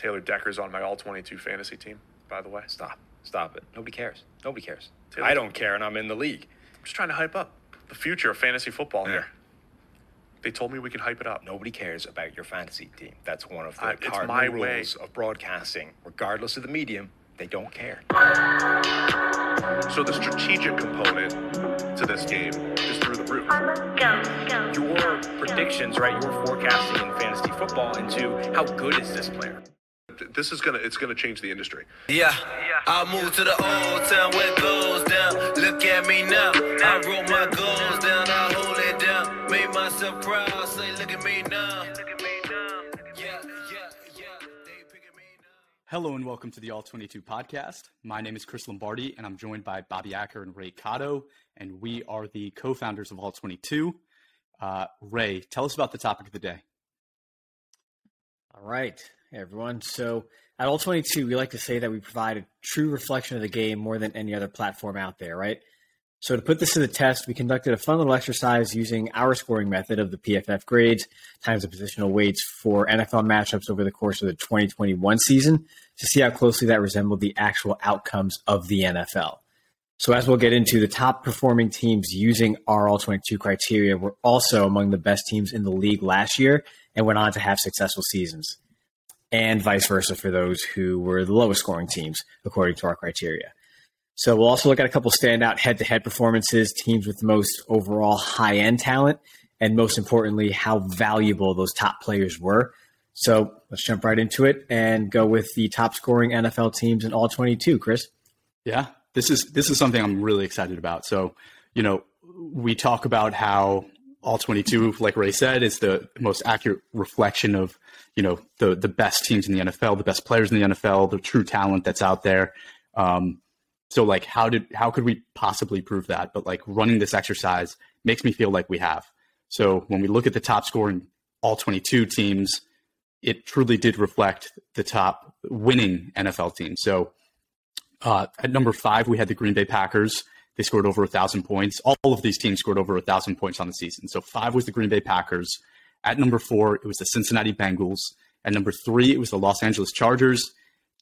Taylor Decker's on my all 22 fantasy team, by the way. Stop. Stop it. Nobody cares. Nobody cares. Taylor- I don't care, and I'm in the league. I'm just trying to hype up the future of fantasy football Yeah. here. They told me we could hype it up. Nobody cares about your fantasy team. That's one of the Uh, it's cardinal my way. rules of broadcasting. Regardless of the medium, they don't care. So the strategic component to this game is through the roof. Go, go, Your predictions, right? Your forecasting in fantasy football into how good is this player? This is gonna it's gonna change the industry. Yeah, I moved to the old town where it goes down. Look at me now. I wrote my goals down, I hold it down. Made myself proud. Say, look at me now. Yeah, yeah, yeah. They picking me now. Hello and welcome to the All 22 podcast. My name is Chris Lombardi and I'm joined by Bobby Acker and Ray Cotto, and we are the co founders of All 22. Uh, Ray, tell us about the topic of the day. All right, hey everyone. So at All 22, we like to say that we provide a true reflection of the game more than any other platform out there, right? So to put this to the test, we conducted a fun little exercise using our scoring method of the PFF grades times the positional weights for NFL matchups over the course of the 2021 season to see how closely that resembled the actual outcomes of the NFL. So as we'll get into, the top performing teams using our All 22 criteria were also among the best teams in the league last year and went on to have successful seasons. And vice versa for those who were the lowest scoring teams according to our criteria. So we'll also look at a couple standout head-to-head performances, teams with the most overall high-end talent, and most importantly, how valuable those top players were. So let's jump right into it and go with the top scoring NFL teams in all 22. Chris. Yeah, this is this is something I'm really excited about. So, you know, we talk about how all 22, like Ray said, is the most accurate reflection of you know the the best teams in the NFL, the best players in the NFL, the true talent that's out there. Um, so, like, how did how could we possibly prove that? But like running this exercise makes me feel like we have. So when we look at the top scoring all 22 teams, it truly did reflect the top winning NFL team. So uh, at number five, we had the Green Bay Packers. They scored over a thousand points. All of these teams scored over a thousand points on the season. So five was the Green Bay Packers. At number four, it was the Cincinnati Bengals. At number three, it was the Los Angeles Chargers.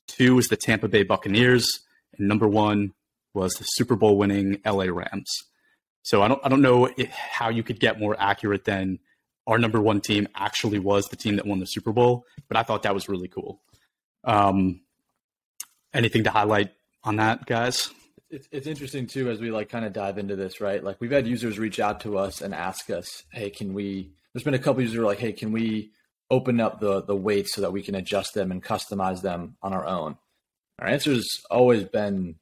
Two was the Tampa Bay Buccaneers. And number one was the Super Bowl winning LA Rams. So I don't, I don't know how you could get more accurate than our number one team actually was the team that won the Super Bowl. But I thought that was really cool. Um, anything to highlight on that, guys? It's it's interesting too as we like kind of dive into this, right? Like we've had users reach out to us and ask us, "Hey, can we?" There's been a couple users who are like, "Hey, can we open up the the weights so that we can adjust them and customize them on our own?" Our answer has always been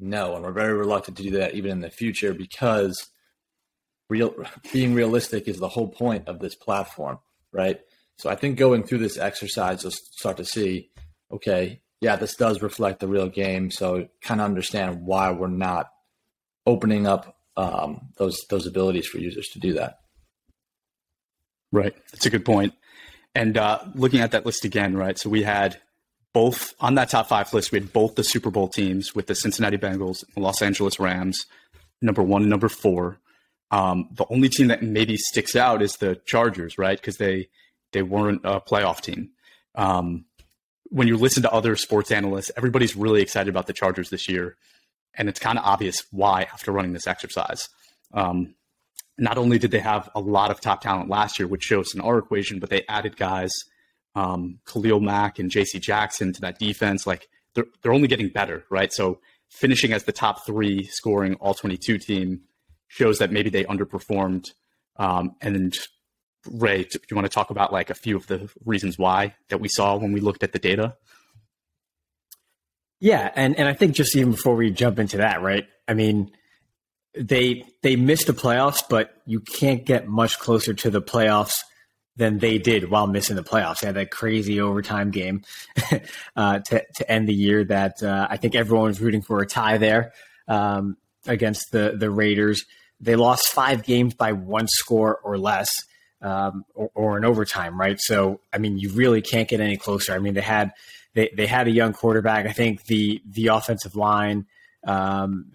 no, and we're very reluctant to do that even in the future because real being realistic is the whole point of this platform, right? So I think going through this exercise, you'll start to see, okay, yeah, this does reflect the real game. So kind of understand why we're not opening up um, those those abilities for users to do that. Right. That's a good point. And uh, looking at that list again, right? So we had both on that top five list, we had both the Super Bowl teams with the Cincinnati Bengals and Los Angeles Rams, number one and number four. Um, the only team that maybe sticks out is the Chargers, right? Because they they weren't a playoff team. Um, when you listen to other sports analysts, everybody's really excited about the Chargers this year, and it's kind of obvious why after running this exercise. Um, not only did they have a lot of top talent last year, which shows in our equation, but they added guys, um, Khalil Mack and J.C. Jackson to that defense. Like they're they're only getting better, right? So finishing as the top three scoring all twenty two team shows that maybe they underperformed. Um, and Ray, do you want to talk about like a few of the reasons why that we saw when we looked at the data? Yeah, and and I think just even before we jump into that, right? I mean, they they missed the playoffs, but you can't get much closer to the playoffs than they did while missing the playoffs. They had that crazy overtime game uh, to to end the year that uh, I think everyone was rooting for a tie there um, against the the Raiders. They lost five games by one score or less. Um, or, or in overtime, right? So, I mean, you really can't get any closer. I mean, they had they, they had a young quarterback. I think the the offensive line Um,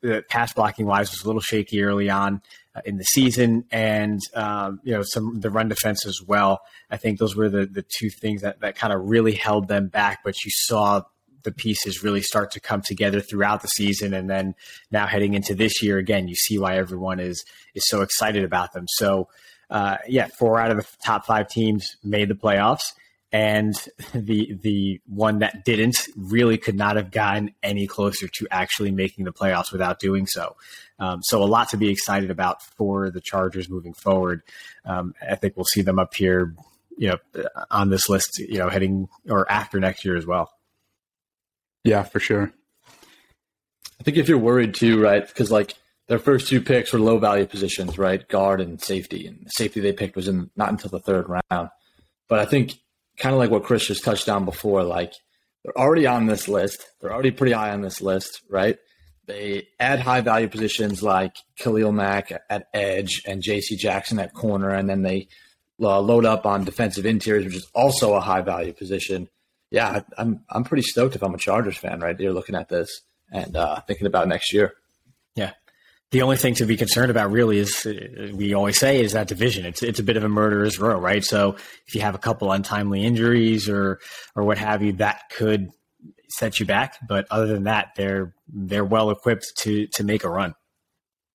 the pass blocking wise was a little shaky early on uh, in the season, and um, you know some the run defense as well. I think those were the the two things that that kind of really held them back. But you saw the pieces really start to come together throughout the season, and then now heading into this year again, you see why everyone is is so excited about them. So. Uh, yeah, four out of the top five teams made the playoffs and the the one that didn't really could not have gotten any closer to actually making the playoffs without doing so. Um, so a lot to be excited about for the Chargers moving forward. Um, I think we'll see them up here, you know, on this list, you know, heading or after next year as well. Yeah, for sure. I think if you're worried too, right? Because like their first two picks were low value positions, right? Guard and safety, and the safety they picked was in not until the third round. But I think kind of like what Chris just touched on before, like they're already on this list. They're already pretty high on this list, right? They add high value positions like Khalil Mack at edge and J.C. Jackson at corner, and then they uh, load up on defensive interiors, which is also a high value position. Yeah, I'm I'm pretty stoked if I'm a Chargers fan, right? You're looking at this and uh, thinking about next year. Yeah, the only thing to be concerned about really is uh, we always say is that division. It's it's a bit of a murderer's row, right? So if you have a couple untimely injuries or or what have you, that could set you back. But other than that, they're they're well equipped to to make a run.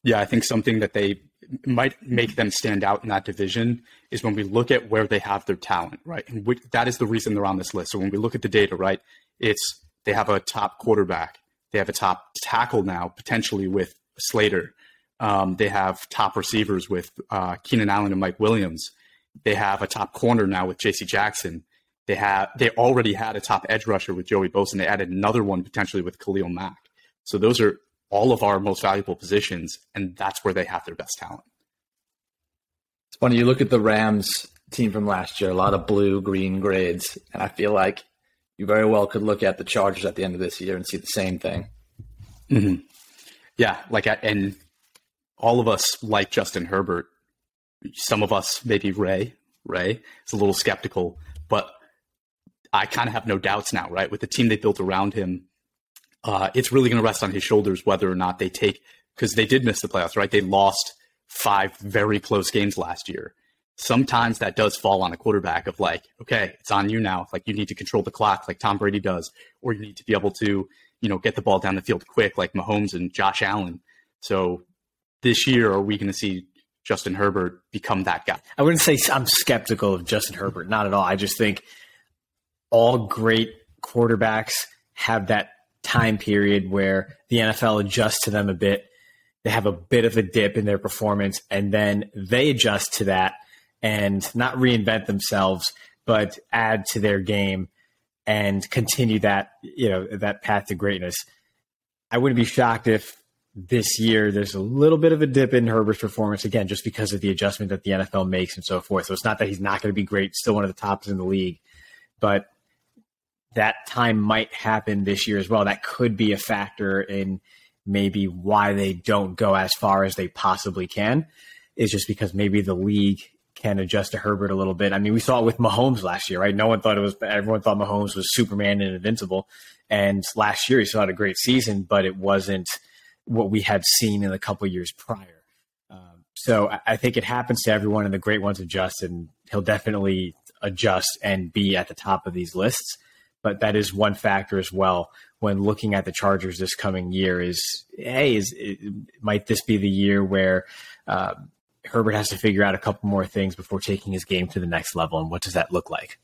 Yeah, I think something that they might make them stand out in that division is when we look at where they have their talent, right? And that is the reason they're on this list. So when we look at the data, right, it's they have a top quarterback, they have a top tackle now, potentially with Slater. Um, they have top receivers with uh, Keenan Allen and Mike Williams. They have a top corner now with J.C. Jackson. They have they already had a top edge rusher with Joey Bosa. They added another one potentially with Khalil Mack. So those are all of our most valuable positions, and that's where they have their best talent. It's funny you look at the Rams team from last year, a lot of blue green grades, and I feel like you very well could look at the Chargers at the end of this year and see the same thing. Mm-hmm. Yeah, like and all of us like Justin Herbert. Some of us, maybe Ray, Ray is a little skeptical, but I kind of have no doubts now, right? With the team they built around him, uh, it's really going to rest on his shoulders whether or not they take because they did miss the playoffs, right? They lost five very close games last year. Sometimes that does fall on a quarterback of like, okay, it's on you now. Like you need to control the clock, like Tom Brady does, or you need to be able to you know, get the ball down the field quick like Mahomes and Josh Allen. So this year, are we going to see Justin Herbert become that guy? I wouldn't say I'm skeptical of Justin Herbert, not at all. I just think all great quarterbacks have that time period where the NFL adjusts to them a bit. They have a bit of a dip in their performance, and then they adjust to that and not reinvent themselves, but add to their game and continue that you know that path to greatness. I wouldn't be shocked if this year there's a little bit of a dip in Herbert's performance again, just because of the adjustment that the NFL makes and so forth. So it's not that he's not going to be great, still one of the tops in the league, but that time might happen this year as well. That could be a factor in maybe why they don't go as far as they possibly can. Is just because maybe the league can adjust to Herbert a little bit. I mean, we saw it with Mahomes last year, right? No one thought it was, everyone thought Mahomes was Superman and invincible. And last year he still had a great season, but it wasn't what we had seen in a couple years prior. Um, so I think it happens to everyone, and the great ones adjust, and he'll definitely adjust and be at the top of these lists. But that is one factor as well when looking at the Chargers this coming year. Is hey, is might this be the year where uh, Herbert has to figure out a couple more things before taking his game to the next level. And what does that look like?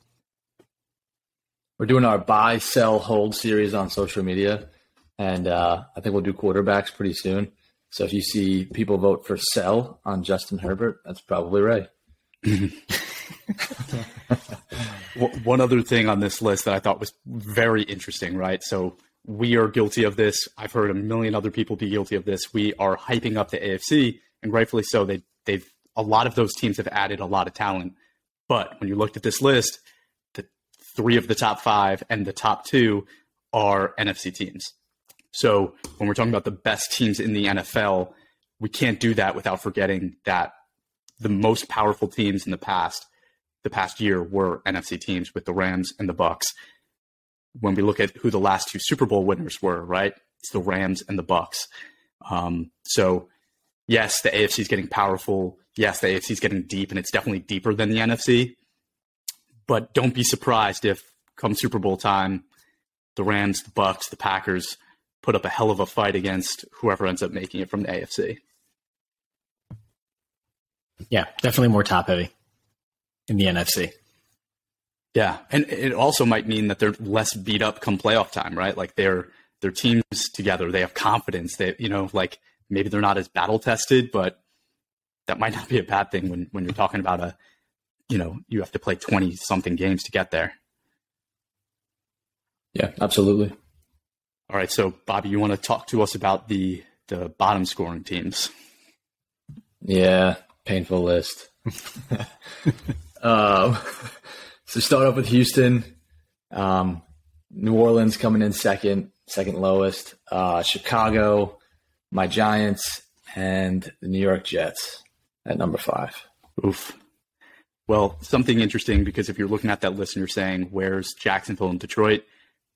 We're doing our buy, sell, hold series on social media. And uh, I think we'll do quarterbacks pretty soon. So if you see people vote for sell on Justin Herbert, that's probably right. One other thing on this list that I thought was very interesting, right? So we are guilty of this. I've heard a million other people be guilty of this. We are hyping up the AFC, and rightfully so. They they've a lot of those teams have added a lot of talent. But when you looked at this list, the three of the top five and the top two are NFC teams. So when we're talking about the best teams in the NFL, we can't do that without forgetting that the most powerful teams in the past, the past year, were NFC teams with the Rams and the Bucks. When we look at who the last two Super Bowl winners were, right? it's the Rams and the Bucks. Um, so yes, the AFC is getting powerful. Yes, the AFC is getting deep, and it's definitely deeper than the NFC. But don't be surprised if come Super Bowl time, the Rams, the Bucks, the Packers put up a hell of a fight against whoever ends up making it from the AFC. Yeah, definitely more top heavy in the NFC. Yeah, and it also might mean that they're less beat up come playoff time, right? Like they're their teams together, they have confidence. They, you know, like maybe they're not as battle tested, but that might not be a bad thing when when you're talking about a, you know, you have to play twenty something games to get there. Yeah, absolutely. All right, so Bobby, you want to talk to us about the the bottom scoring teams? Yeah, painful list. um, so start off with Houston, um, New Orleans coming in second, second lowest. Uh, Chicago, my Giants, and the New York Jets at number five. Oof. Well, something interesting because if you're looking at that list and you're saying where's Jacksonville and Detroit,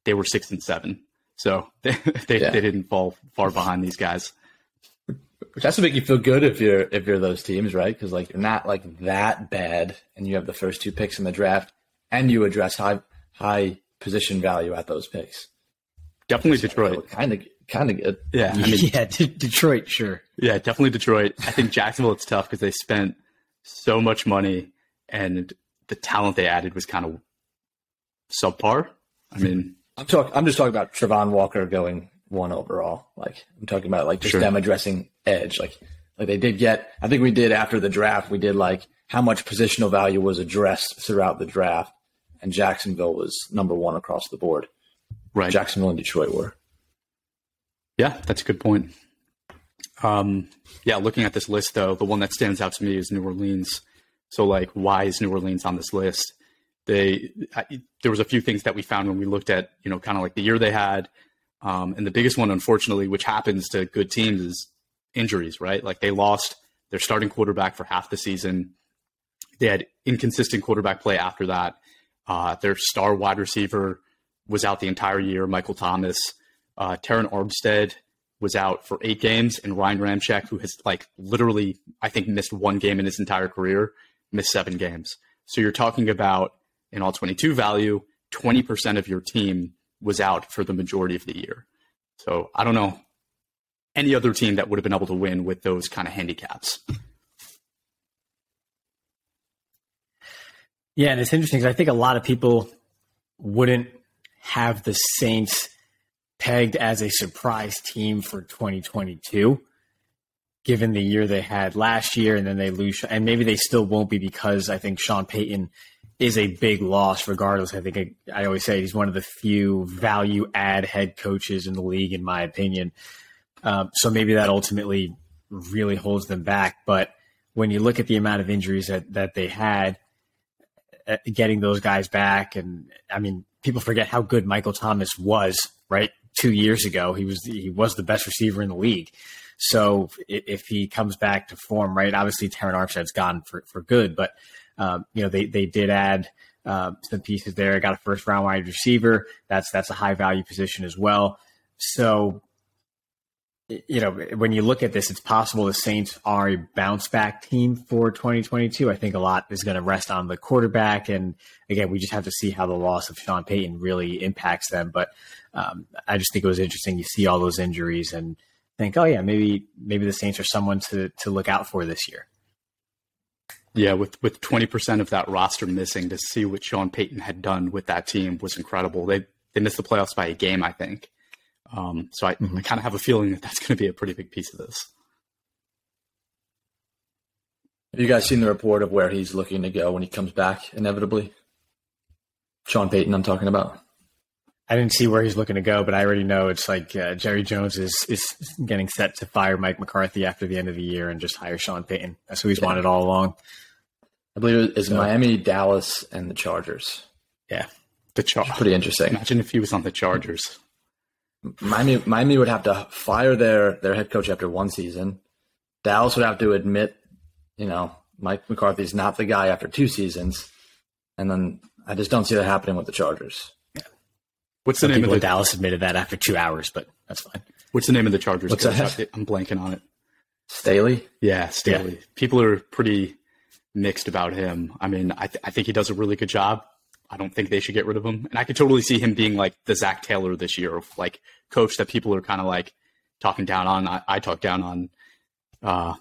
they were six and seven, so they they, yeah. they didn't fall far behind these guys. Which has to make you feel good if you're if you're those teams, right? Because like you're not like that bad, and you have the first two picks in the draft, and you address high high position value at those picks. Definitely Detroit. Kind of kind of good. Yeah, I mean, yeah, Detroit, sure. Yeah, definitely Detroit. I think Jacksonville it's tough because they spent so much money and the talent they added was kind of subpar. I mean, I'm talking. I'm just talking about Travon Walker going one overall. Like I'm talking about like just sure. them addressing edge. Like like they did get. I think we did after the draft. We did like how much positional value was addressed throughout the draft, and Jacksonville was number one across the board. Right. Jacksonville and Detroit were. Yeah, that's a good point. Um, yeah, looking at this list though, the one that stands out to me is New Orleans. So like, why is New Orleans on this list? They I, there was a few things that we found when we looked at you know kind of like the year they had, um, and the biggest one, unfortunately, which happens to good teams, is injuries. Right, like they lost their starting quarterback for half the season. They had inconsistent quarterback play after that. Uh, their star wide receiver was out the entire year, Michael Thomas. Uh, Terron Armstead was out for eight games, and Ryan Ramczyk, who has like literally, I think, missed one game in his entire career, missed seven games. So you're talking about in all 22 value, 20% of your team was out for the majority of the year. So I don't know any other team that would have been able to win with those kind of handicaps. Yeah, and it's interesting because I think a lot of people wouldn't have the Saints pegged as a surprise team for 2022, given the year they had last year, and then they lose, and maybe they still won't be because I think Sean Payton is a big loss. Regardless, I think I, I always say he's one of the few value add head coaches in the league, in my opinion. Um, so maybe that ultimately really holds them back. But when you look at the amount of injuries that that they had, uh, getting those guys back, and I mean, people forget how good Michael Thomas was, right? Two years ago. He was he was the best receiver in the league. So if he comes back to form, right? Obviously, Terron Armstead's gone for, for good, but um, you know they they did add uh, some pieces there. Got a first round wide receiver. That's that's a high value position as well. So you know, when you look at this, it's possible the Saints are a bounce back team for 2022. I think a lot is going to rest on the quarterback. And again, we just have to see how the loss of Sean Payton really impacts them. But um, I just think it was interesting. You see all those injuries and think, oh, yeah, maybe, maybe the Saints are someone to, to look out for this year. Yeah, with with twenty percent of that roster missing, to see what Sean Payton had done with that team was incredible. They they missed the playoffs by a game, I think. Um, so I, mm-hmm. I kind of have a feeling that that's going to be a pretty big piece of this. Have you guys seen the report of where he's looking to go when he comes back inevitably? Sean Payton, I'm talking about. I didn't see where he's looking to go, but I already know it's like uh, Jerry Jones is is getting set to fire Mike McCarthy after the end of the year and just hire Sean Payton. That's who he's yeah. wanted all along. I believe it's so, Miami, Dallas, and the Chargers. Yeah, the Chargers. Pretty interesting. Imagine if he was on the Chargers. Miami, Miami would have to fire their their head coach after one season. Dallas would have to admit, you know, Mike McCarthy's not the guy after two seasons, and then I just don't see that happening with the Chargers. Yeah. What's the name of the Dallas admitted that after two hours, but that's fine. What's the name of the Chargers? What's coach? that? I'm blanking on it. Staley. Yeah, Staley. People are pretty mixed about him. I mean, I, th- I think he does a really good job. I don't think they should get rid of him. And I could totally see him being like the Zac Taylor this year, of like coach that people are kind of like talking down on. I, I talk down on uh,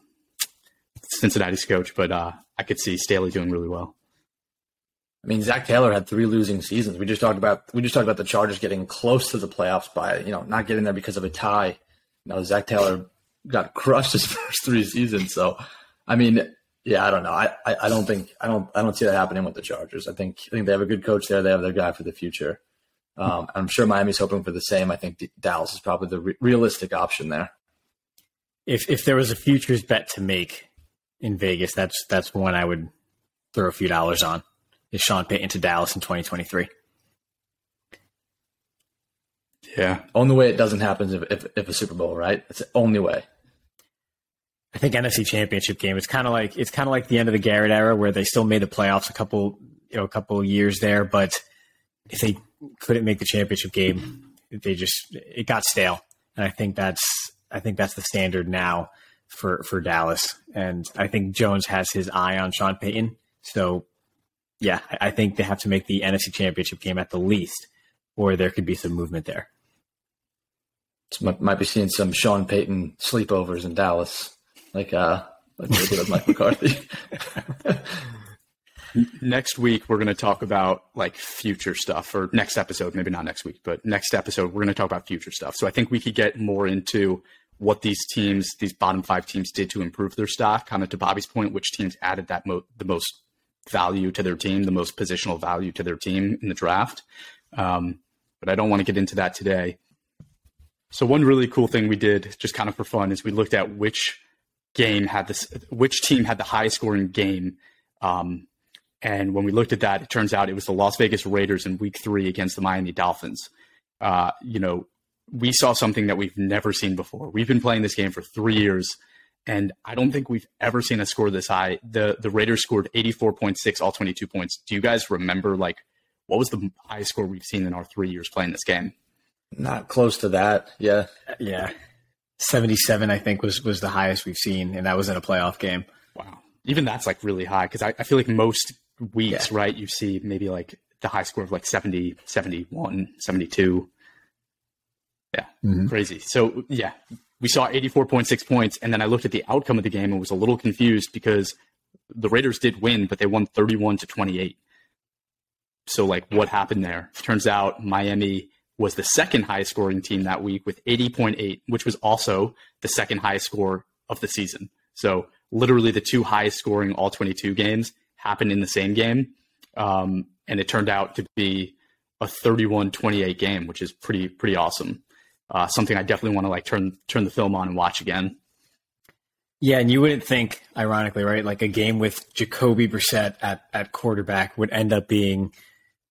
Cincinnati's coach, but uh, I could see Staley doing really well. I mean, Zac Taylor had three losing seasons. We just talked about we just talked about the Chargers getting close to the playoffs by you know not getting there because of a tie. You know, Zac Taylor got crushed his first three seasons. So, I mean, yeah, I don't know. I, I, I don't think I don't I don't see that happening with the Chargers. I think I think they have a good coach there. They have their guy for the future. Um, I'm sure Miami's hoping for the same. I think D- Dallas is probably the re- realistic option there. If if there was a futures bet to make in Vegas, that's that's one I would throw a few dollars on. Is Sean Payton to Dallas in 2023? Yeah. Only way it doesn't happen is if, if, if a Super Bowl, right? It's the only way. I think NFC Championship game. It's kind of like it's kind of like the end of the Garrett era, where they still made the playoffs a couple you know a couple years there, but if they couldn't make the championship game, they just it got stale. And I think that's I think that's the standard now for for Dallas. And I think Jones has his eye on Sean Payton. So yeah, I think they have to make the NFC Championship game at the least, or there could be some movement there. Might be seeing some Sean Payton sleepovers in Dallas, like uh, like did with Mike McCarthy. Next week, we're going to talk about like future stuff, or next episode, maybe not next week, but next episode, we're going to talk about future stuff. So I think we could get more into what these teams, these bottom five teams, did to improve their stock. Kind of to Bobby's point, which teams added that mo- the most value to their team, the most positional value to their team in the draft. Um, but I don't want to get into that today. So one really cool thing we did, just kind of for fun, is we looked at which game had this, which team had the highest scoring game. Um, and when we looked at that, it turns out it was the Las Vegas Raiders in Week Three against the Miami Dolphins. Uh, you know, we saw something that we've never seen before. We've been playing this game for three years, and I don't think we've ever seen a score this high. the The Raiders scored eighty four point six, all twenty two points. Do you guys remember like what was the highest score we've seen in our three years playing this game? Not close to that. Yeah. Yeah, seventy seven I think was was the highest we've seen, and that was in a playoff game. Wow, even that's like really high because I, I feel like most weeks, Yeah. right, you see maybe like the high score of like 70, 71, 72. Yeah, Mhm. crazy. So, yeah, we saw 84.6 points. And then I looked at the outcome of the game and was a little confused because the Raiders did win, but they won 31 to 28. So, like, what happened there? Turns out Miami was the second highest scoring team that week with 80.8, which was also the second highest score of the season. So, literally, the two highest scoring all 22 games happened in the same game. Um, and it turned out to be a 31 28 game, which is pretty, pretty awesome. Uh, something I definitely want to like turn turn the film on and watch again. Yeah, and you wouldn't think, ironically, right? Like a game with Jacoby Brissett at, at quarterback would end up being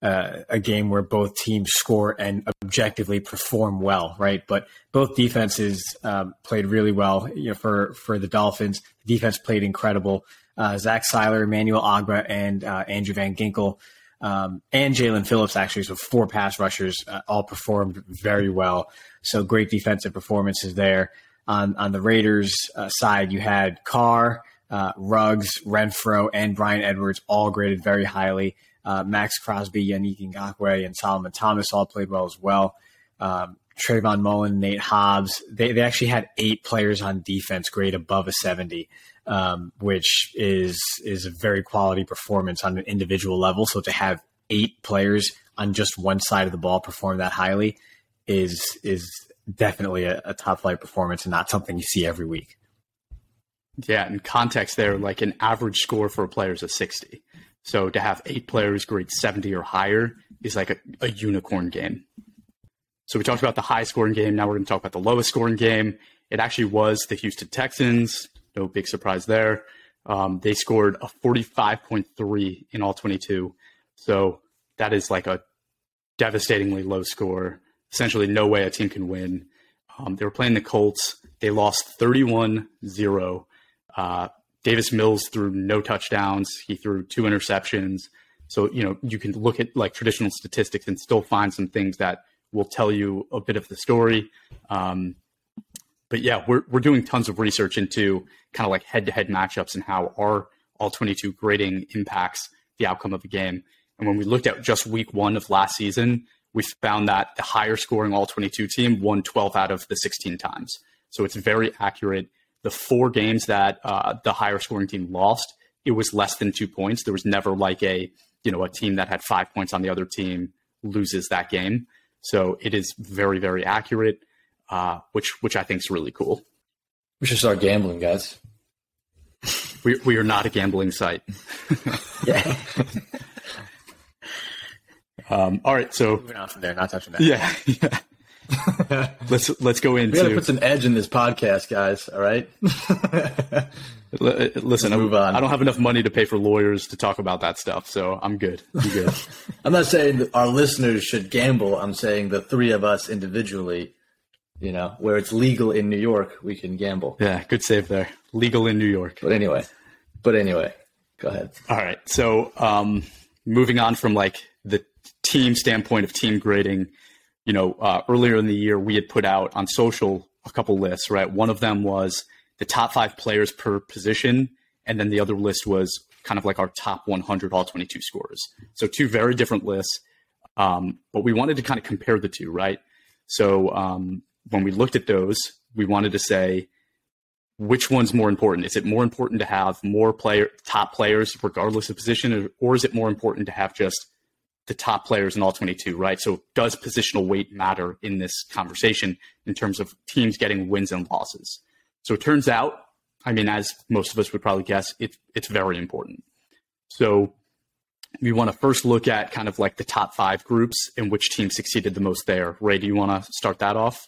uh, a game where both teams score and objectively perform well, right? But both defenses um, played really well. You know, for for the Dolphins, the defense played incredible. Uh, Zach Sieler, Emmanuel Ogbah, and uh, Andrew Van Ginkel, um, and Jaelan Phillips actually, so four pass rushers, uh, all performed very well. So great defensive performances there. On on the Raiders uh, side, you had Carr, uh, Ruggs, Renfrow, and Bryan Edwards all graded very highly. Uh, Maxx Crosby, Yannick Ngakoue, and Solomon Thomas all played well as well. Um, Trayvon Mullen, Nate Hobbs, they, they actually had eight players on defense grade above a 70, um, which is is a very quality performance on an individual level. So to have eight players on just one side of the ball perform that highly is is definitely a, a top flight performance and not something you see every week. Yeah, in context there, like an average score for a player is a 60. So to have eight players grade 70 or higher is like a, a unicorn game. So we talked about the high scoring game. Now we're going to talk about the lowest scoring game. It actually was the Houston Texans. No big surprise there. Um, they scored a 45.3 in all 22. So that is like a devastatingly low score. Essentially, no way a team can win. Um, they were playing the Colts. They lost 31 0. Davis Mills threw no touchdowns. He threw two interceptions. So, you know, you can look at like traditional statistics and still find some things that will tell you a bit of the story. Um, but yeah, we're we're doing tons of research into kind of like head to head matchups and how our all 22 grading impacts the outcome of a game. And when we looked at just week one of last season, we found that the higher scoring all 22 team won 12 out of the 16 times. So it's very accurate. The four games that uh, the higher scoring team lost, it was less than two points. There was never like a you know a team that had five points on the other team loses that game. So it is very very accurate, uh, which which I think is really cool. We should start gambling, guys. We we are not a gambling site. Yeah. Um, all right, so Moving on from there, not touching that. yeah, yeah. let's let's go into. We got to into put some edge in this podcast, guys. All right. L- listen. Move I- on. I don't have enough money to pay for lawyers to talk about that stuff, so I'm good. I'm good. I'm not saying that our listeners should gamble. I'm saying the three of us individually, you know, where it's legal in New York, we can gamble. yeah, good save there. Legal in New York. But anyway, but anyway, go ahead. All right. So, um, moving on from like the team standpoint of team grading, you know, uh, earlier in the year, we had put out on social a couple lists, right? One of them was the top five players per position. And then the other list was kind of like our top 100 all 22 scorers. So, two very different lists. Um, but we wanted to kind of compare the two, right? So, um, when we looked at those, we wanted to say, which one's more important? Is it more important to have more player top players regardless of position, or, or is it more important to have just the top players in all 22? Right. So does positional weight matter in this conversation in terms of teams getting wins and losses? So it turns out, I mean, as most of us would probably guess, it, it's very important. So we want to first look at kind of like the top five groups and which team succeeded the most there. Ray, do you want to start that off?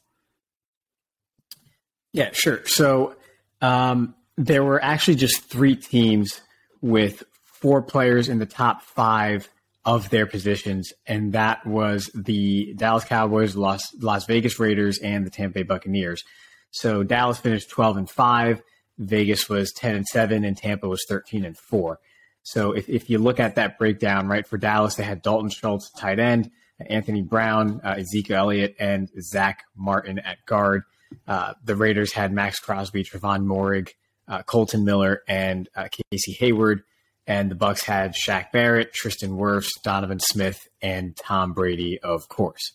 Yeah, sure. So um, there were actually just three teams with four players in the top five of their positions, and that was the Dallas Cowboys, Las, Las Vegas Raiders, and the Tampa Bay Buccaneers. So Dallas finished 12 and 5, Vegas was 10 and 7, and Tampa was 13 and 4. So if, if you look at that breakdown, right, for Dallas, they had Dalton Schultz, tight end, Anthony Brown, uh, Ezekiel Elliott, and Zack Martin at guard. Uh, the Raiders had Maxx Crosby, Trevon Moehrig, uh, Kolton Miller, and uh, Casey Hayward. And the Bucks had Shaq Barrett, Tristan Wirfs, Donovan Smith, and Tom Brady, of course.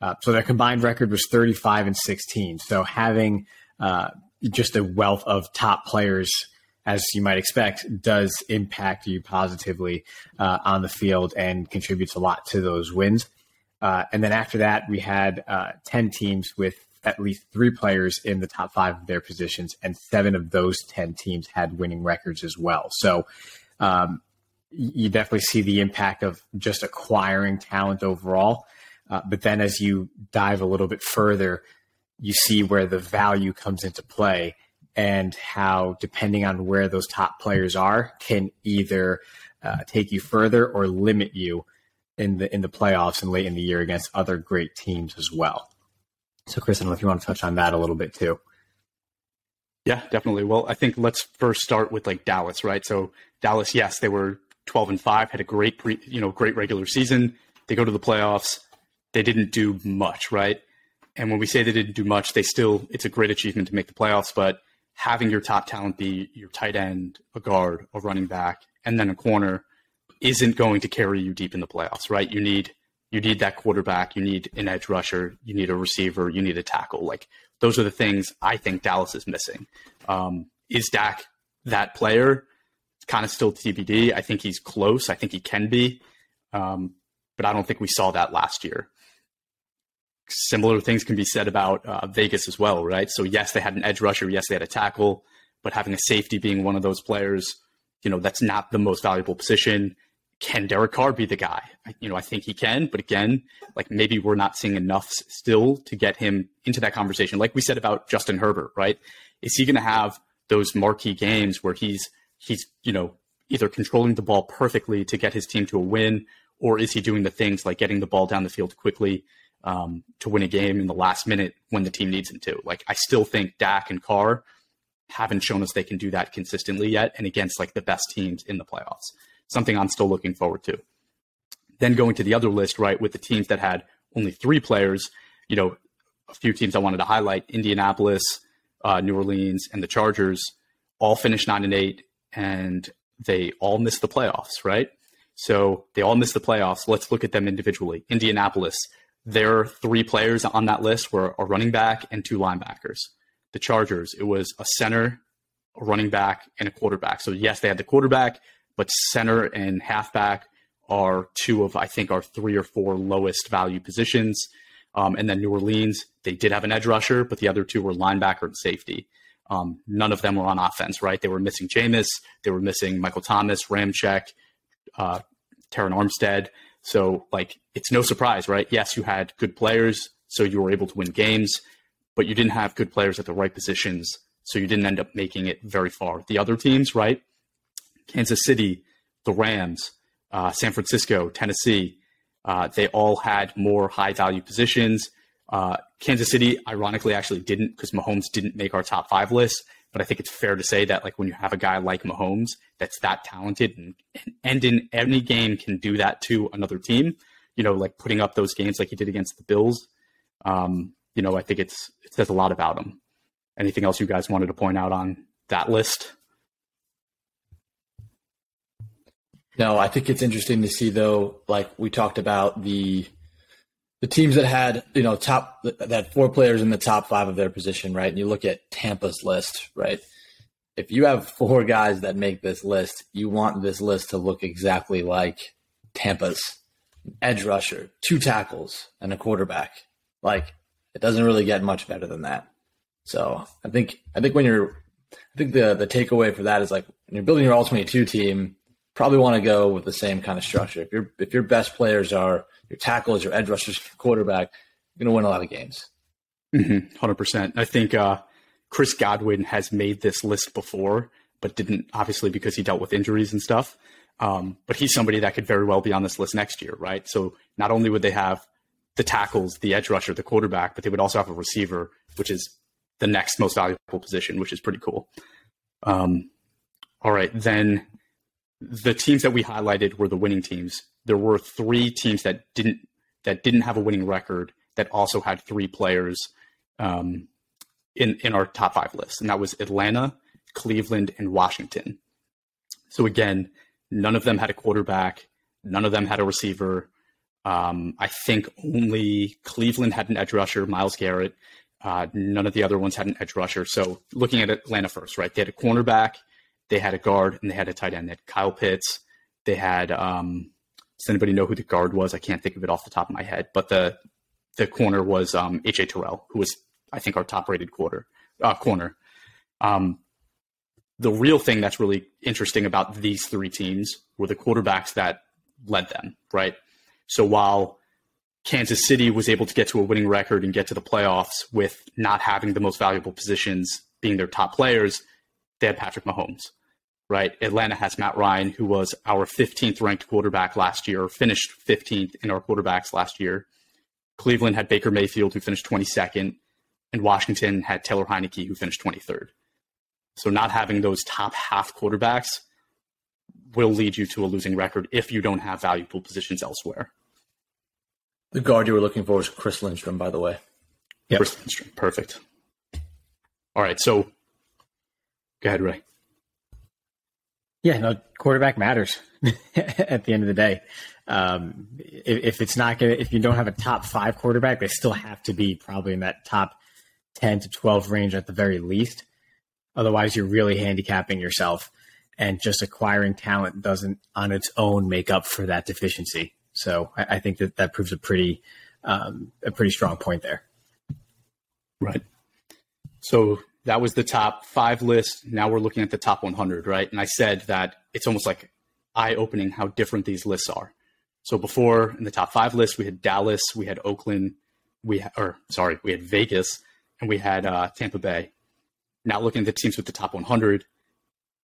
Uh, so their combined record was 35 and 16. So having uh, just a wealth of top players, as you might expect, does impact you positively uh, on the field and contributes a lot to those wins. Uh, and then after that, we had uh, 10 teams with at least three players in the top five of their positions, and seven of those 10 teams had winning records as well. So um, you definitely see the impact of just acquiring talent overall. Uh, but then as you dive a little bit further, you see where the value comes into play and how, depending on where those top players are, can either uh, take you further or limit you in the in the playoffs and late in the year against other great teams as well. So, Chris, I don't know if you want to touch on that a little bit too. Yeah, definitely. Well, I think let's first start with like Dallas, right? So Dallas, yes, they were 12 and 5, had a great pre, you know, great regular season. They go to the playoffs. They didn't do much, right? And when we say they didn't do much, they still it's a great achievement to make the playoffs, but having your top talent be your tight end, a guard, a running back, and then a corner isn't going to carry you deep in the playoffs, right? You need you need that quarterback, you need an edge rusher, you need a receiver, you need a tackle. Like those are the things I think Dallas is missing. Um, is Dak that player? Kind of still TBD. I think he's close. I think he can be, um, but I don't think we saw that last year. Similar things can be said about uh, Vegas as well, right? So yes, they had an edge rusher. Yes, they had a tackle, but having a safety being one of those players, you know, that's not the most valuable position can Derek Carr be the guy? You know, I think he can, but again, like maybe we're not seeing enough still to get him into that conversation. Like we said about Justin Herbert, right? Is he going to have those marquee games where he's he's you know either controlling the ball perfectly to get his team to a win, or is he doing the things like getting the ball down the field quickly um, to win a game in the last minute when the team needs him to? Like I still think Dak and Carr haven't shown us they can do that consistently yet, and against like the best teams in the playoffs something I'm still looking forward to. Then going to the other list, right, with the teams that had only three players, you know, a few teams I wanted to highlight Indianapolis, uh, New Orleans, and the Chargers all finished nine and eight, and they all missed the playoffs, right? So they all missed the playoffs. Let's look at them individually. Indianapolis, their three players on that list were a running back and two linebackers. The Chargers, it was a center, a running back, and a quarterback. So yes, they had the quarterback, but center and halfback are two of I think our three or four lowest value positions. Um, and then New Orleans, they did have an edge rusher, but the other two were linebacker and safety. Um, none of them were on offense, right? They were missing Jameis, they were missing Michael Thomas, Ramczyk, uh, Terron Armstead. So, like, it's no surprise, right? Yes, you had good players, so you were able to win games, but you didn't have good players at the right positions, so you didn't end up making it very far. The other teams, right? Kansas City, the Rams, uh, San Francisco, Tennessee, uh, they all had more high value positions. Uh, Kansas City, ironically, actually didn't because Mahomes didn't make our top five list. But I think it's fair to say that, like, when you have a guy like Mahomes that's that talented and, and in any game can do that to another team, you know, like putting up those games like he did against the Bills, um, you know, I think it's it says a lot about him. Anything else you guys wanted to point out on that list? No, I think it's interesting to see though. Like we talked about the the teams that had you know top that four players in the top five of their position, right? And you look at Tampa's list, right? If you have four guys that make this list, you want this list to look exactly like Tampa's edge rusher, two tackles, and a quarterback. Like it doesn't really get much better than that. So I think I think when you're I think the the takeaway for that is like when you're building your all twenty two team, probably want to go with the same kind of structure. If your if your best players are your tackles, your edge rushers, your quarterback, you're going to win a lot of games. 100 mm-hmm, percent. I think uh, Chris Godwin has made this list before, but didn't obviously because he dealt with injuries and stuff. Um, but he's somebody that could very well be on this list next year, right? So not only would they have the tackles, the edge rusher, the quarterback, but they would also have a receiver, which is the next most valuable position, which is pretty cool. Um, all right, then the teams that we highlighted were the winning teams. There were three teams that didn't that didn't have a winning record that also had three players um, in in our top five list, and that was Atlanta, Cleveland, and Washington. So again, none of them had a quarterback, none of them had a receiver. Um, I think only Cleveland had an edge rusher, Myles Garrett. Uh, none of the other ones had an edge rusher. So looking at Atlanta first, right? They had a cornerback, they had a guard and they had a tight end. They had Kyle Pitts. They had um, does anybody know who the guard was? I can't think of it off the top of my head, but the the corner was um, AJ Terrell, who was I think our top rated quarter uh, corner. Um, the real thing that's really interesting about these three teams were the quarterbacks that led them, right? So while Kansas City was able to get to a winning record and get to the playoffs with not having the most valuable positions being their top players, they had Patrick Mahomes right? Atlanta has Matt Ryan, who was our 15th ranked quarterback last year, finished 15th in our quarterbacks last year. Cleveland had Baker Mayfield, who finished 22nd, and Washington had Taylor Heinicke, who finished 23rd. So not having those top half quarterbacks will lead you to a losing record if you don't have valuable positions elsewhere. The guard you were looking for was Chris Lindstrom, by the way. Yep. Chris Lindstrom, perfect. All right, so go ahead, Ray. Yeah, no, quarterback matters at the end of the day. Um, if, if, it's not to, if you don't have a top five quarterback, they still have to be probably in that top 10 to 12 range at the very least. Otherwise, you're really handicapping yourself and just acquiring talent doesn't on its own make up for that deficiency. So I, I think that that proves a pretty, um, a pretty strong point there. Right. So that was the top five list. Now we're looking at the top 100, right? And I said that it's almost like eye opening how different these lists are. So before in the top five list, we had Dallas, we had Oakland, we ha- or sorry, we had Vegas, and we had uh, Tampa Bay. Now looking at the teams with the top 100,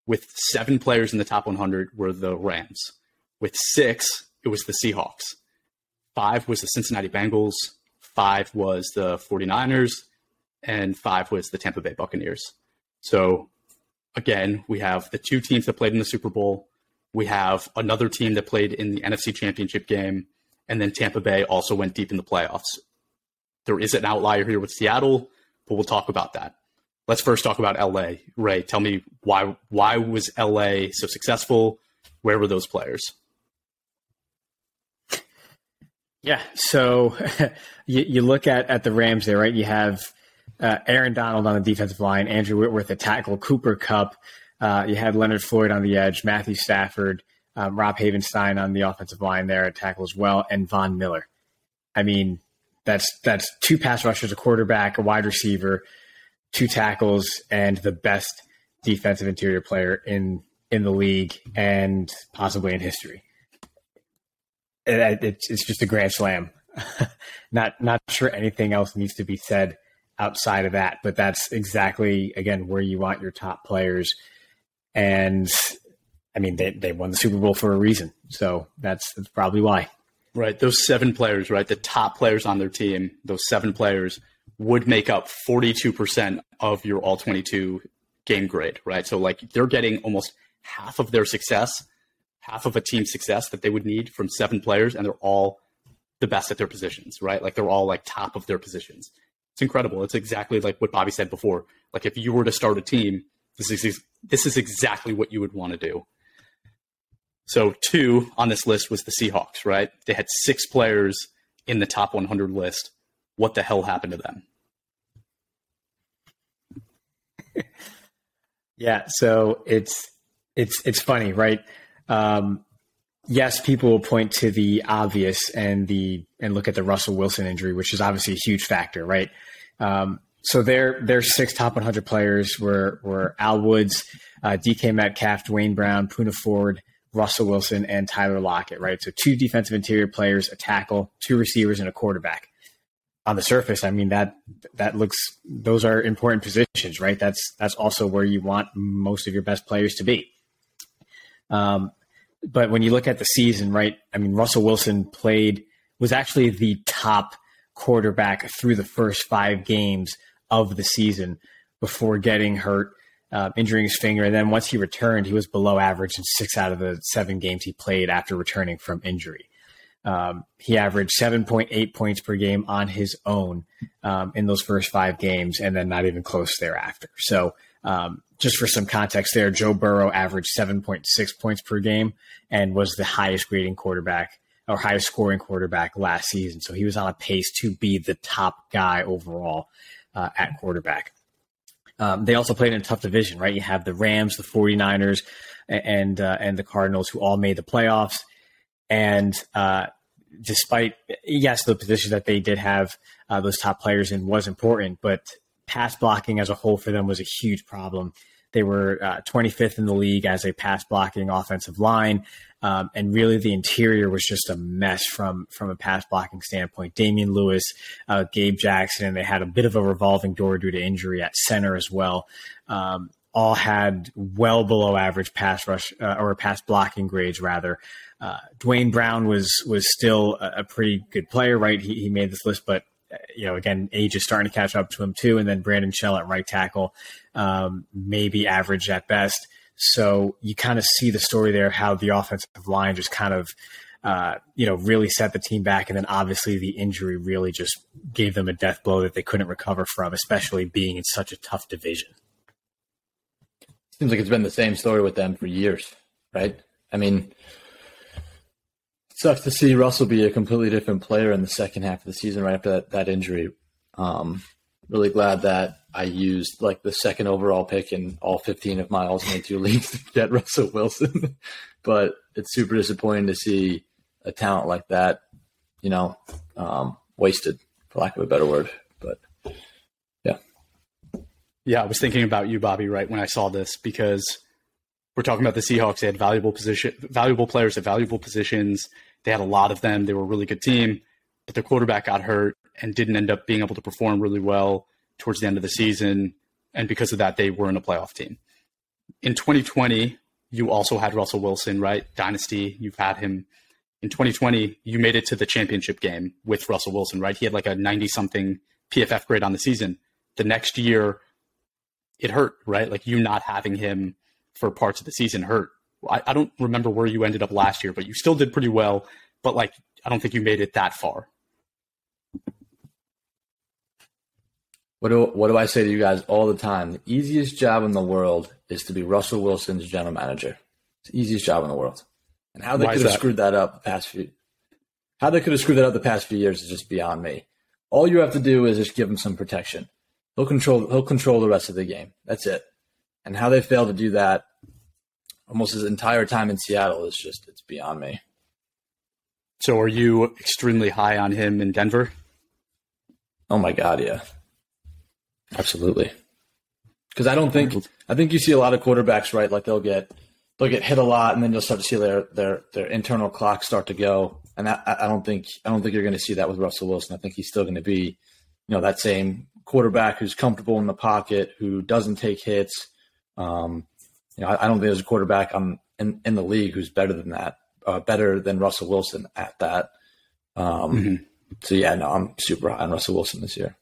with seven players in the top 100 were the Rams. With six, it was the Seahawks. Five was the Cincinnati Bengals. Five was the 49ers and five was the Tampa Bay Buccaneers. So again, we have the two teams that played in the Super Bowl. We have another team that played in the NFC Championship game, and then Tampa Bay also went deep in the playoffs. There is an outlier here with Seattle, but we'll talk about that. let's first talk about LA. Ray, tell me why why was LA so successful? Where were those players? Yeah, so you, you look at at the Rams there, right? You have uh, Aaron Donald on the defensive line, Andrew Whitworth at tackle, Cooper Kupp. Uh, you had Leonard Floyd on the edge, Matthew Stafford, um, Rob Havenstein on the offensive line there at tackle as well, and Von Miller. I mean, that's that's two pass rushers, a quarterback, a wide receiver, two tackles, and the best defensive interior player in in the league and possibly in history. It, it's, it's just a grand slam. not not sure anything else needs to be said outside of that, but that's exactly again where you want your top players. And I mean, they they won the Super Bowl for a reason, so that's that's probably why. Right, those seven players, right, the top players on their team, those seven players would make up 42% of your all 22 game grade, right? So like they're getting almost half of their success, half of a team's success that they would need from seven players, and they're all the best at their positions, right? Like they're all like top of their positions. It's incredible. It's exactly like what Bobby said before. Like if you were to start a team, this is this is exactly what you would want to do. So two on this list was the Seahawks, right? They had six players in the top 100 list. What the hell happened to them? yeah, so it's it's it's funny, right? Um, yes, people will point to the obvious and the and look at the Russell Wilson injury, which is obviously a huge factor, right? Um, so their their six top 100 players were were Al Woods, uh, DK Metcalf, Duane Brown, Poona Ford, Russell Wilson, and Tyler Lockett, right? So two defensive interior players, a tackle, two receivers, and a quarterback. On the surface, I mean that that looks those are important positions, right? That's that's also where you want most of your best players to be. Um, but when you look at the season, right? I mean, Russell Wilson played was actually the top quarterback through the first five games of the season before getting hurt, uh, injuring his finger, and then once he returned, he was below average in six out of the seven games he played after returning from injury. Um, he averaged 7.8 points per game on his own um, in those first five games, and then not even close thereafter. So um, just for some context there, Joe Burrow averaged 7.6 points per game and was the highest grading quarterback or highest scoring quarterback last season. So he was on a pace to be the top guy overall uh, at quarterback. Um, they also played in a tough division, right? You have the Rams, the 49ers, and uh, and the Cardinals, who all made the playoffs. And uh, despite, yes, the position that they did have uh, those top players in was important, but pass blocking as a whole for them was a huge problem. They were uh, 25th in the league as a pass blocking offensive line, um, and really the interior was just a mess from from a pass blocking standpoint. Damien Lewis, uh, Gabe Jackson, and they had a bit of a revolving door due to injury at center as well. Um, all had well below average pass rush uh, or pass blocking grades rather. Uh, Duane Brown was was still a, a, pretty good player, right? He, he made this list, but you know, again, age is starting to catch up to him too. And then Brandon Shell at right tackle, um, maybe average at best. So you kind of see the story there, how the offensive line just kind of, uh, you know, really set the team back. And then obviously the injury really just gave them a death blow that they couldn't recover from, especially being in such a tough division. Seems like it's been the same story with them for years, right? I mean, sucks to see Russell be a completely different player in the second half of the season right after that, that injury. Um, really glad that I used like the second overall pick in all 15 of my all 22 leagues to get Russell Wilson. but it's super disappointing to see a talent like that, you know, um, wasted, for lack of a better word. But yeah. Yeah, I was thinking about you, Bobby, right when I saw this because we're talking about the Seahawks. They had valuable position, valuable players at valuable positions. They had a lot of them. They were a really good team, but their quarterback got hurt and didn't end up being able to perform really well towards the end of the season. And because of that, they were in a playoff team. In 2020, you also had Russell Wilson, right? Dynasty, you've had him. In 2020, you made it to the championship game with Russell Wilson, right? He had like a 90 something PFF grade on the season. The next year, it hurt, right? Like you not having him for parts of the season hurt. I, I don't remember where you ended up last year, but you still did pretty well. But like, I don't think you made it that far. What do what do I say to you guys all the time? The easiest job in the world is to be Russell Wilson's general manager. It's the easiest job in the world. And how they Why could have that? screwed that up the past few how they could have screwed that up the past few years is just beyond me. All you have to do is just give him some protection. He'll control he'll control the rest of the game. That's it. And how they failed to do that almost his entire time in Seattle is just it's beyond me. So are you extremely high on him in Denver? Oh my god, yeah. Absolutely. Because I don't think I think you see a lot of quarterbacks, right? Like they'll get they'll get hit a lot, and then you'll start to see their their their internal clock start to go. And I, I don't think I don't think you're going to see that with Russell Wilson. I think he's still going to be, you know, that same quarterback who's comfortable in the pocket, who doesn't take hits. Um, you know, I, I don't think there's a quarterback on in, in the league who's better than that, uh, better than Russell Wilson at that. Um, Mhm. So yeah, no, I'm super high on Russell Wilson this year.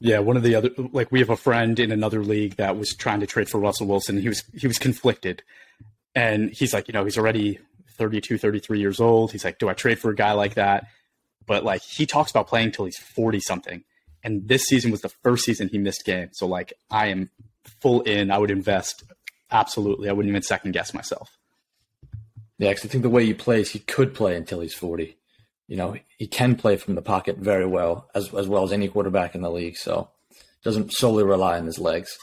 Yeah, one of the other like we have a friend in another league that was trying to trade for Russell Wilson. He was he was conflicted. And he's like, you know, he's already 32, 33 years old. He's like, do I trade for a guy like that? But like he talks about playing till he's 40 something. And this season was the first season he missed games. So like I am full in. I would invest absolutely. I wouldn't even second guess myself. Yeah, because I think the way he plays, he could play until he's 40. You know, he can play from the pocket very well, as as well as any quarterback in the league. So doesn't solely rely on his legs.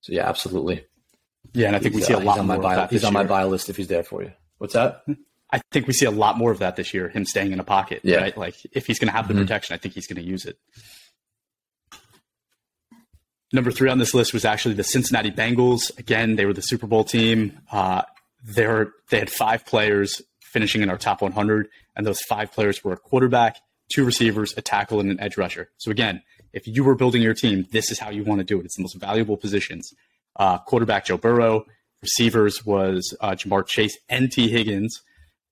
So yeah, absolutely. Yeah, and I think we see a uh, lot he's on more my of that He's on my year. buy list if he's there for you. What's that? I think we see a lot more of that this year. Him staying in a pocket, Yeah. right? Like if he's going to have the Mhm. protection, I think he's going to use it. Number three on this list was actually the Cincinnati Bengals. Again, they were the Super Bowl team. Uh, they're, they had five players finishing in our top 100, and those five players were a quarterback, two receivers, a tackle, and an edge rusher. So again, if you were building your team, this is how you want to do it. It's the most valuable positions. Uh, quarterback Joe Burrow, receivers was uh, Ja'Marr Chase and Tee Higgins.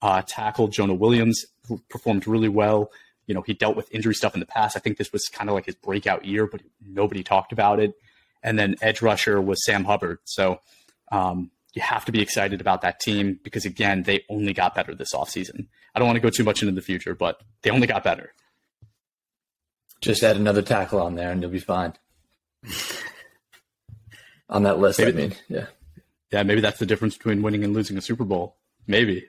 Uh, tackle Jonah Williams performed really well. You know, he dealt with injury stuff in the past. I think this was kind of like his breakout year, but nobody talked about it. And then edge rusher was Sam Hubbard. So um, you have to be excited about that team because, again, they only got better this offseason. I don't want to go too much into the future, but they only got better. Just add another tackle on there, and you'll be fine. on that list, I mean, yeah. Yeah, maybe that's the difference between winning and losing a Super Bowl. Maybe.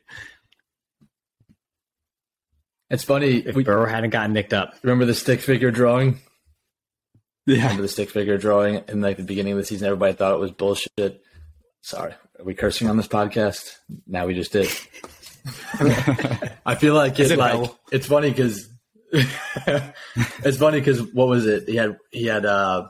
It's funny. If We, Burrow hadn't gotten nicked up. remember the stick figure drawing? Yeah. Remember the stick figure drawing in like the beginning of the season? Everybody thought it was bullshit. Sorry, are we cursing on this podcast? Now we just did. I feel like Is it, it like it's funny because it's funny because what was it? He had he had uh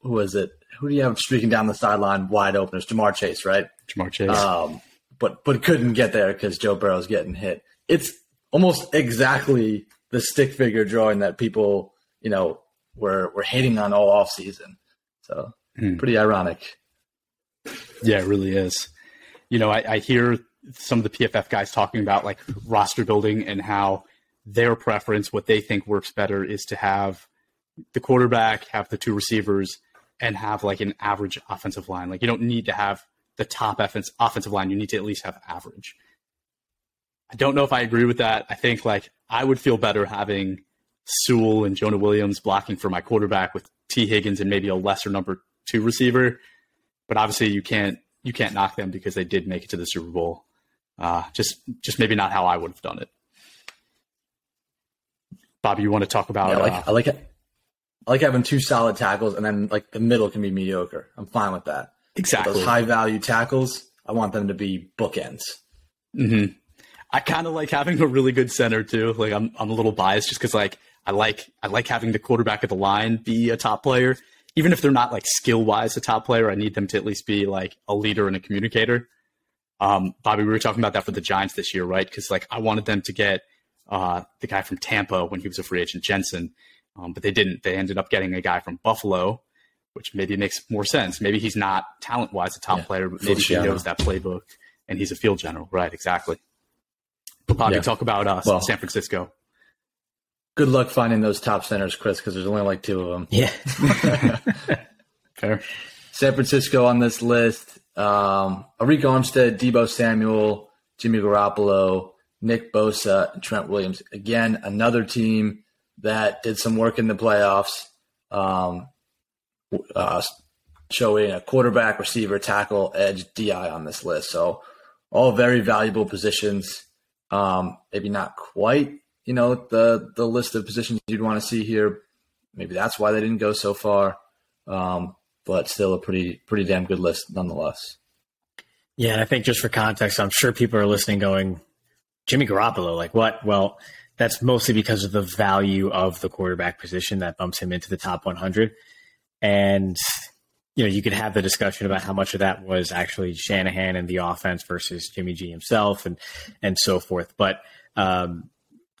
who was it? Who do you have streaking down the sideline wide open? It's Ja'Marr Chase, right? Ja'Marr Chase. Um, but but couldn't get there because Joe Burrow's getting hit. It's almost exactly the stick figure drawing that people you know were were hating on all off season. So Hmm. pretty ironic. Yeah, it really is. You know, I, I hear some of the PFF guys talking about like roster building and how their preference, what they think works better, is to have the quarterback, have the two receivers, and have like an average offensive line. Like you don't need to have the top offense, offensive line. You need to at least have average. I don't know if I agree with that. I think like I would feel better having Sewell and Jonah Williams blocking for my quarterback with Tee Higgins and maybe a lesser number two receiver but obviously you can't you can't knock them because they did make it to the Super Bowl. Uh, just just maybe not how I would have done it. Bobby, you want to talk about? Yeah, I like uh, I like it. I like having two solid tackles, and then like the middle can be mediocre. I'm fine with that. exactly. Those high value tackles, I want them to be bookends. hmm I kind of like having a really good center too. Like I'm I'm a little biased just because like I like I like having the quarterback of the line be a top player, even if they're not like skill wise a top player. I need them to at least be like a leader and a communicator. Um, Bobby, we were talking about that for the Giants this year, right? Because like I wanted them to get uh, the guy from Tampa when he was a free agent, Jensen, um, but they didn't. They ended up getting a guy from Buffalo, which maybe makes more sense. Maybe he's not talent wise a top Yeah, player, but maybe he knows that playbook and he's a field general, right? Exactly. But Bobby, Yeah. talk about uh, Well- San Francisco. Good luck finding those top centers, Chris, because there's only like two of them. Yeah. Fair. San Francisco on this list: um, Arik Armstead, Deebo Samuel, Jimmy Garoppolo, Nick Bosa, and Trent Williams. Again, another team that did some work in the playoffs. Um, uh, showing a quarterback, receiver, tackle, edge, DI on this list. So all very valuable positions. Um, maybe not quite, you know, the the list of positions you'd want to see here. Maybe that's why they didn't go so far. Um, but still a pretty pretty damn good list nonetheless. Yeah, and I think just for context, I'm sure people are listening going, Jimmy Garoppolo, like what? Well, that's mostly because of the value of the quarterback position that bumps him into the top 100. And you know, you could have the discussion about how much of that was actually Shanahan and the offense versus Jimmy G himself, and and so forth. But um,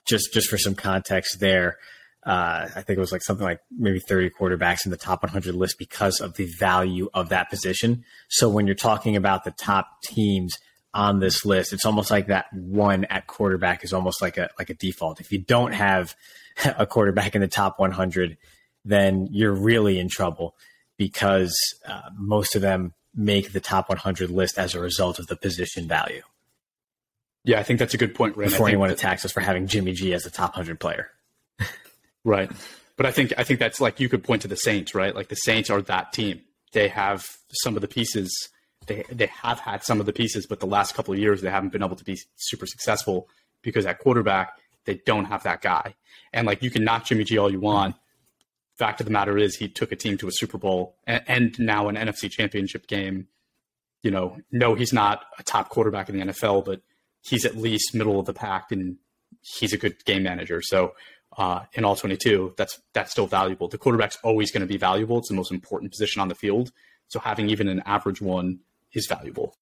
just just for some context, there, uh, I think it was like something like maybe 30 quarterbacks in the top 100 list because of the value of that position. So when you're talking about the top teams on this list, it's almost like that one at quarterback is almost like a like a default. If you don't have a quarterback in the top 100, then you're really in trouble because uh, most of them make the top 100 list as a result of the position value. Yeah, I think that's a good point, Ren. Before anyone attacks us for having Jimmy G as a top 100 player. right. But I think I think that's like you could point to the Saints, right? Like the Saints are that team. They have some of the pieces. They they have had some of the pieces, but the last couple of years they haven't been able to be super successful because at quarterback they don't have that guy. And like you can knock Jimmy G all you want, fact of the matter is he took a team to a Super Bowl and, and, now an NFC championship game. You know, no, he's not a top quarterback in the NFL, but he's at least middle of the pack and he's a good game manager. So uh, in all 22, that's that's still valuable. The quarterback's always going to be valuable. It's the most important position on the field. So having even an average one is valuable.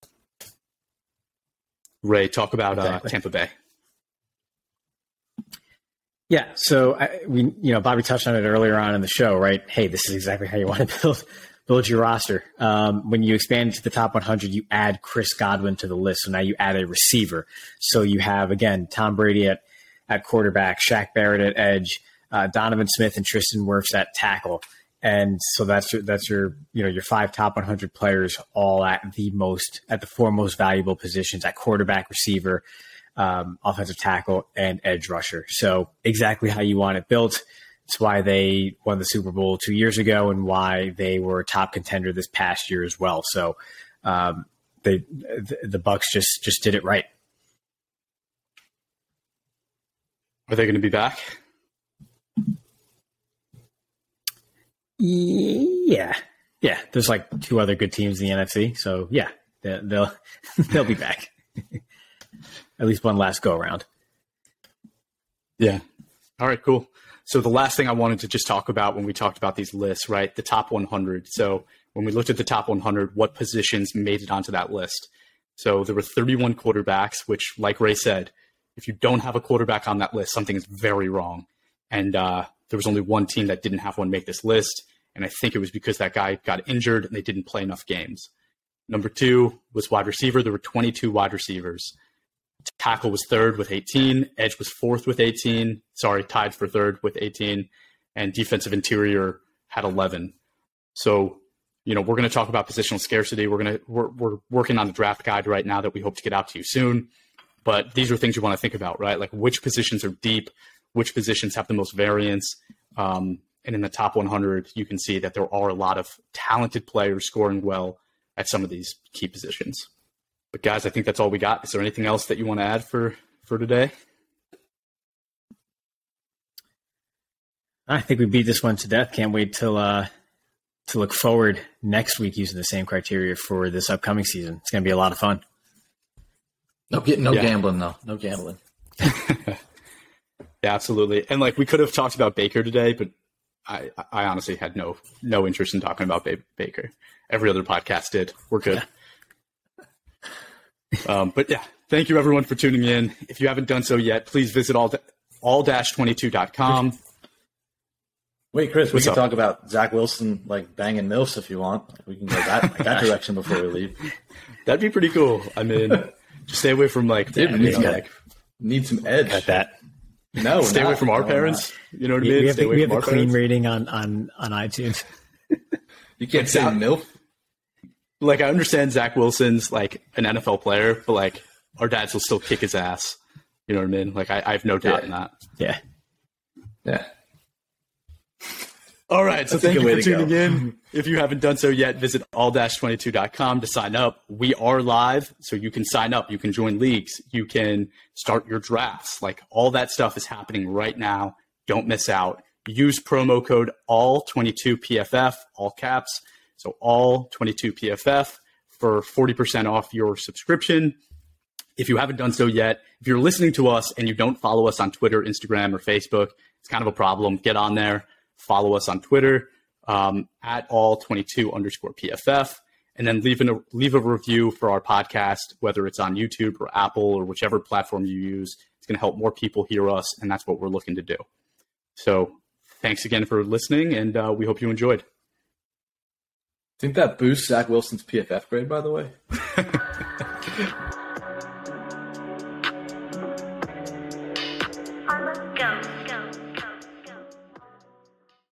Ray, talk about uh, uh, Tampa Bay. Yeah. So I, we, you know, Bobby touched on it earlier on in the show, right? Hey, this is exactly how you want to build build your roster. Um, when you expand to the top 100, you add Chris Godwin to the list. So now you add a receiver. So you have again Tom Brady at at quarterback, Shaq Barrett at edge, uh, Donovan Smith and Tristan Wirfs at tackle. And so that's your, that's your you know your five top 100 players all at the most at the four most valuable positions at quarterback, receiver, um, offensive tackle, and edge rusher. So exactly how you want it built. It's why they won the Super Bowl two years ago, and why they were a top contender this past year as well. So um, they the, the Bucs just just did it right. Are they going to be back? Yeah, yeah. There's like two other good teams in the NFC, so yeah, they'll they'll be back. at least one last go around. Yeah. All right, cool. So the last thing I wanted to just talk about when we talked about these lists, right? The top 100. So when we looked at the top 100, what positions made it onto that list? So there were 31 quarterbacks, which, like Ray said, if you don't have a quarterback on that list, something is very wrong. And uh, there was only one team that didn't have one make this list, and I think it was because that guy got injured and they didn't play enough games. Number two was wide receiver. There were 22 wide receivers. Tackle was third with 18. Edge was fourth with 18. Sorry, tied for third with 18. And defensive interior had 11. So, you know, we're going to talk about positional scarcity. We're going to we're, we're working on the draft guide right now that we hope to get out to you soon. But these are things you want to think about, right? Like which positions are deep, which positions have the most variance. Um, and in the top 100, you can see that there are a lot of talented players scoring well at some of these key positions. But guys, I think that's all we got. Is there anything else that you want to add for for today? I think we beat this one to death. Can't wait till uh, to look forward next week using the same criteria for this upcoming season. It's going to be a lot of fun. No, no yeah. gambling though. No gambling. yeah, absolutely. And like we could have talked about Baker today, but I, I honestly had no no interest in talking about Baker. Every other podcast did. We're good. Um, but yeah, thank you everyone for tuning in. If you haven't done so yet, please visit all all-22.com. Wait, Chris, What's we can up? talk about Zach Wilson like banging milfs if you want. We can go that that direction before we leave. That'd be pretty cool. I mean, just stay away from like, Dude, you know, like need some edge. Got that. No, stay not, away from our no, parents. You know what I mean? We have, stay we have a clean parents. rating on on on iTunes. you can't say milf like I understand Zach Wilson's like an NFL player, but like our dads will still kick his ass. You know what I mean? Like I, I have no doubt yeah. in that. Yeah. Yeah. All right. So That's a thank you for go. tuning in. If you haven't done so yet, visit all-22.com to sign up. We are live, so you can sign up. You can join leagues. You can start your drafts. Like all that stuff is happening right now. Don't miss out. Use promo code all22PFF, all caps. So all22PFF for 40% off your subscription. If you haven't done so yet, if you're listening to us and you don't follow us on Twitter, Instagram, or Facebook, it's kind of a problem. Get on there, follow us on Twitter um, at all22 underscore PFF, and then leave, an, leave a review for our podcast, whether it's on YouTube or Apple or whichever platform you use. It's going to help more people hear us, and that's what we're looking to do. So thanks again for listening, and uh, we hope you enjoyed. Think that boosts Zach Wilson's PFF grade, by the way.